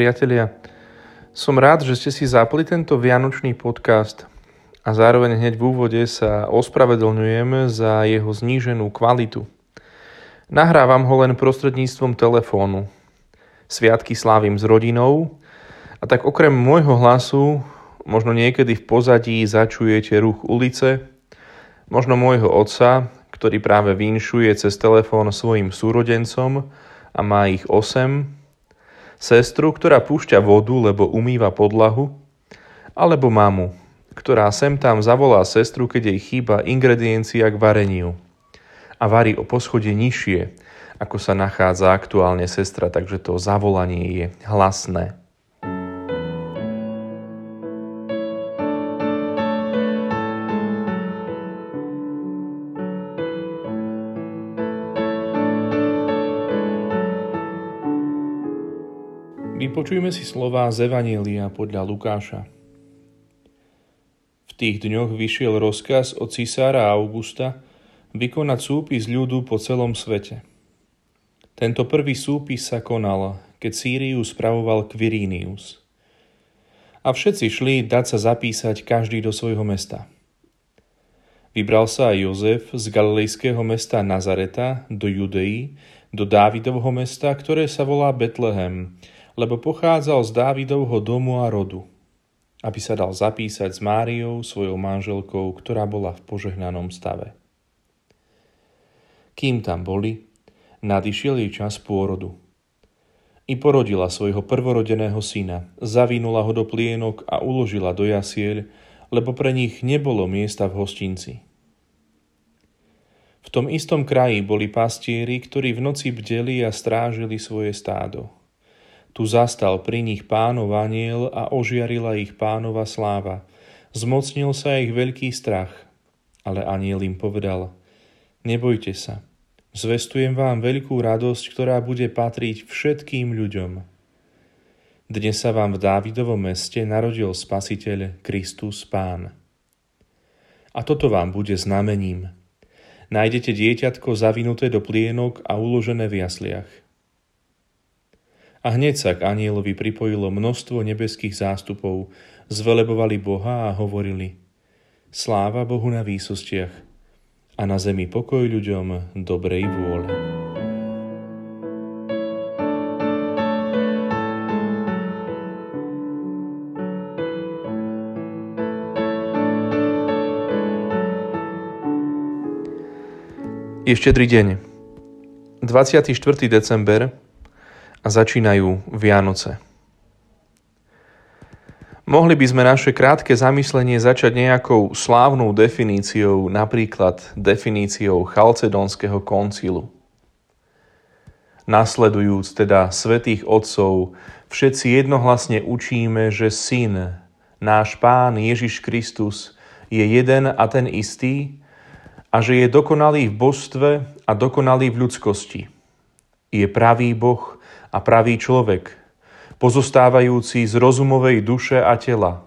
Priatelia, som rád, že ste si zapli tento vianočný podcast a zároveň hneď v úvode sa ospravedlňujem za jeho zníženú kvalitu. Nahrávam ho len prostredníctvom telefónu. Sviatky slávim s rodinou a tak okrem môjho hlasu možno niekedy v pozadí začujete ruch ulice, možno môjho otca, ktorý práve vinšuje cez telefón svojim súrodencom a má ich 8, sestru, ktorá púšťa vodu, lebo umýva podlahu, alebo mamu, ktorá sem tam zavolá sestru, keď jej chýba ingrediencia k vareniu a varí o poschodie nižšie, ako sa nachádza aktuálne sestra, takže to zavolanie je hlasné. Vypočujme si slová z Evanielia podľa Lukáša. V tých dňoch vyšiel rozkaz od cisára Augusta vykonať súpis ľudu po celom svete. Tento prvý súpis sa konal, keď Sýriu spravoval Quirinius. A všetci šli dať sa zapísať každý do svojho mesta. Vybral sa aj Jozef z galilejského mesta Nazareta do Judei, do Dávidovho mesta, ktoré sa volá Betlehem, lebo pochádzal z Dávidovho domu a rodu, aby sa dal zapísať s Máriou, svojou manželkou, ktorá bola v požehnanom stave. Kým tam boli, nadišiel jej čas pôrodu. I porodila svojho prvorodeného syna, zavinula ho do plienok a uložila do jasiel, lebo pre nich nebolo miesta v hostinci. V tom istom kraji boli pastieri, ktorí v noci bdeli a strážili svoje stádo. Tu zastal pri nich pánov aniel a ožiarila ich pánova sláva. Zmocnil sa ich veľký strach, ale aniel im povedal, nebojte sa, zvestujem vám veľkú radosť, ktorá bude patriť všetkým ľuďom. Dnes sa vám v Dávidovom meste narodil Spasiteľ Kristus Pán. A toto vám bude znamením. Nájdete dieťatko zavinuté do plienok a uložené v jasliach. A hneď sa k anielovi pripojilo množstvo nebeských zástupov, zvelebovali Boha a hovorili Sláva Bohu na výsostiach a na zemi pokoj ľuďom dobrej vôle. Je štedrý deň. 24. december a začínajú Vianoce. Mohli by sme naše krátke zamyslenie začať nejakou slávnou definíciou, napríklad definíciou Chalcedonského koncilu. Nasledujúc teda svetých otcov, všetci jednohlasne učíme, že Syn, náš Pán Ježiš Kristus, je jeden a ten istý a že je dokonalý v božstve a dokonalý v ľudskosti. Je pravý Boh, a pravý človek, pozostávajúci z rozumovej duše a tela.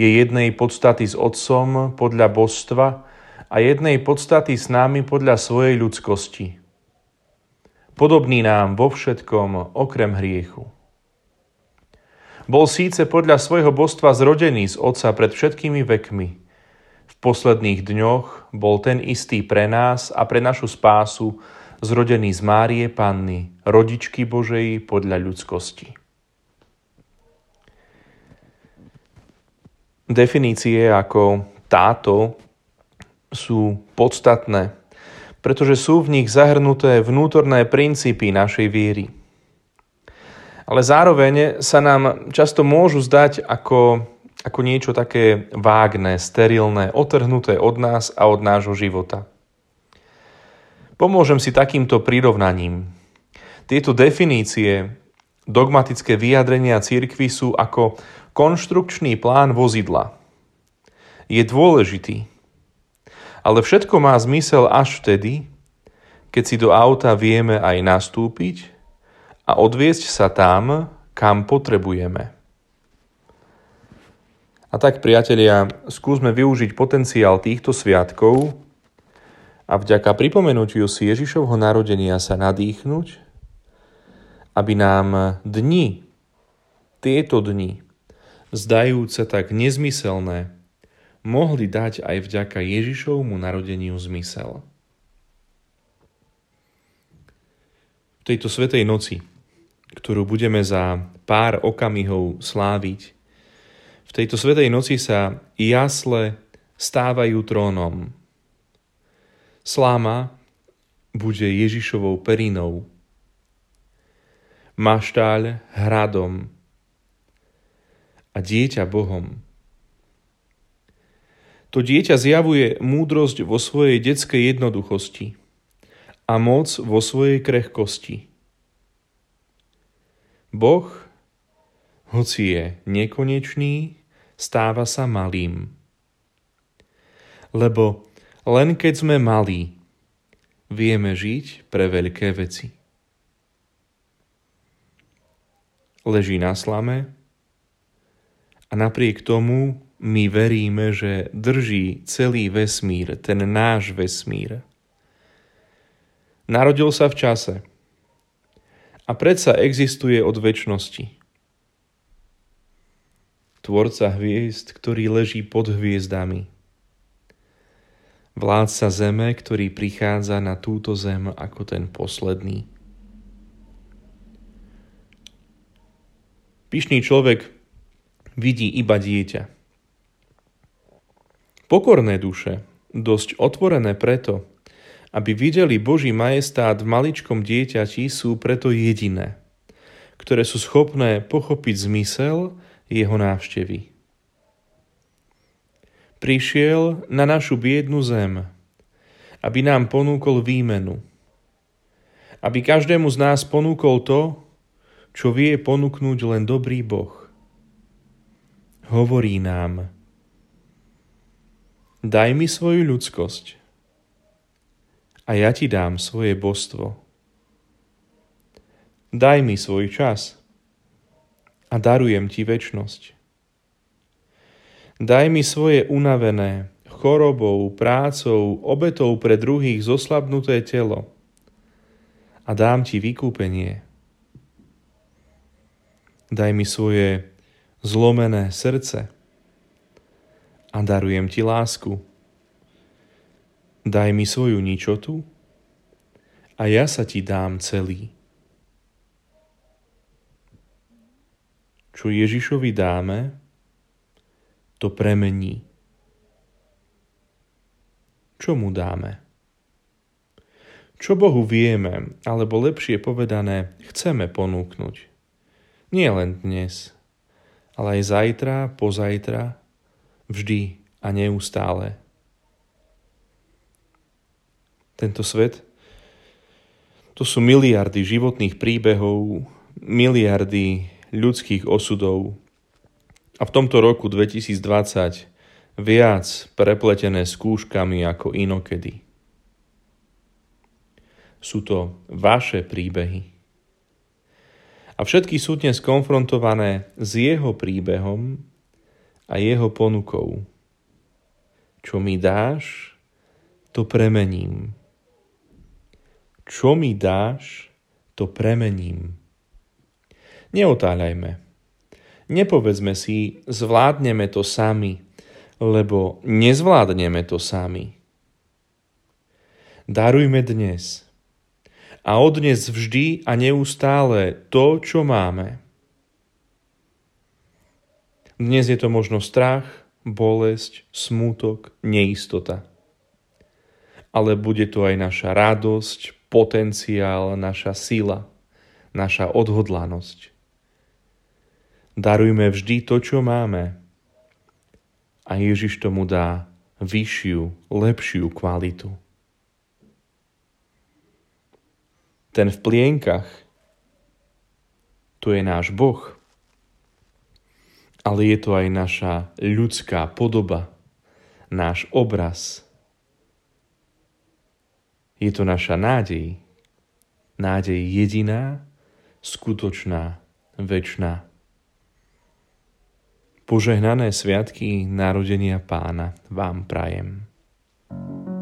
Je jednej podstaty s Otcom podľa božstva a jednej podstaty s námi podľa svojej ľudskosti. Podobný nám vo všetkom okrem hriechu. Bol síce podľa svojho božstva zrodený z Otca pred všetkými vekmi. V posledných dňoch bol ten istý pre nás a pre našu spásu zrodený z Márie Panny, rodičky Božej podľa ľudskosti. Definície ako táto sú podstatné, pretože sú v nich zahrnuté vnútorné princípy našej viery. Ale zároveň sa nám často môžu zdať ako, ako niečo také vágne, sterilné, otrhnuté od nás a od nášho života. Pomôžem si takýmto prirovnaním. Tieto definície, dogmatické vyjadrenia církvy sú ako konštrukčný plán vozidla. Je dôležitý, ale všetko má zmysel až vtedy, keď si do auta vieme aj nastúpiť a odviesť sa tam, kam potrebujeme. A tak, priatelia, skúsme využiť potenciál týchto sviatkov a vďaka pripomenutiu si Ježišovho narodenia sa nadýchnuť, aby nám dni tieto dni, zdajúce tak nezmyselné, mohli dať aj vďaka Ježišovmu narodeniu zmysel. V tejto svetej noci, ktorú budeme za pár okamihov sláviť, v tejto svetej noci sa jasle stávajú trónom. Sláma bude Ježišovou perinou, maštáľ hradom a dieťa Bohom. To dieťa zjavuje múdrosť vo svojej detskej jednoduchosti a moc vo svojej krehkosti. Boh, hoci je nekonečný, stáva sa malým. Lebo len keď sme malí, vieme žiť pre veľké veci. Leží na slame a napriek tomu my veríme, že drží celý vesmír, ten náš vesmír. Narodil sa v čase a predsa existuje od väčšnosti. Tvorca hviezd, ktorý leží pod hviezdami. Vládca zeme, ktorý prichádza na túto zem ako ten posledný. Pyšný človek vidí iba dieťa Pokorné duše, dosť otvorené preto, aby videli Boží majestát v maličkom dieťati sú preto jediné, ktoré sú schopné pochopiť zmysel jeho návštevy. Prišiel na našu biednu zem, aby nám ponúkol výmenu, aby každému z nás ponúkol to, čo vie ponúknuť len dobrý Boh. Hovorí nám, Daj mi svoju ľudskosť a ja ti dám svoje božstvo. Daj mi svoj čas a darujem ti väčnosť. Daj mi svoje unavené, chorobou, prácou, obetou pre druhých zoslabnuté telo a dám ti vykúpenie. Daj mi svoje zlomené srdce a darujem ti lásku. Daj mi svoju ničotu a ja sa ti dám celý. Čo Ježišovi dáme, to premení. Čo mu dáme? Čo Bohu vieme, alebo lepšie povedané, chceme ponúknuť. Nie len dnes, ale aj zajtra, pozajtra vždy a neustále. Tento svet to sú miliardy životných príbehov, miliardy ľudských osudov. A v tomto roku 2020 viac prepletené skúškami ako inokedy. Sú to vaše príbehy. A všetky sú dnes konfrontované s jeho príbehom a jeho ponukou. Čo mi dáš, to premením. Čo mi dáš, to premením. Neotáľajme. Nepovedzme si, zvládneme to sami, lebo nezvládneme to sami. Darujme dnes. A odnes vždy a neustále to, čo máme. Dnes je to možno strach, bolesť, smútok, neistota. Ale bude to aj naša radosť, potenciál, naša sila, naša odhodlanosť. Darujme vždy to, čo máme. A Ježiš tomu dá vyššiu, lepšiu kvalitu. Ten v plienkach, to je náš Boh ale je to aj naša ľudská podoba, náš obraz. Je to naša nádej. Nádej jediná, skutočná, väčšná. Požehnané sviatky narodenia pána vám prajem. thank you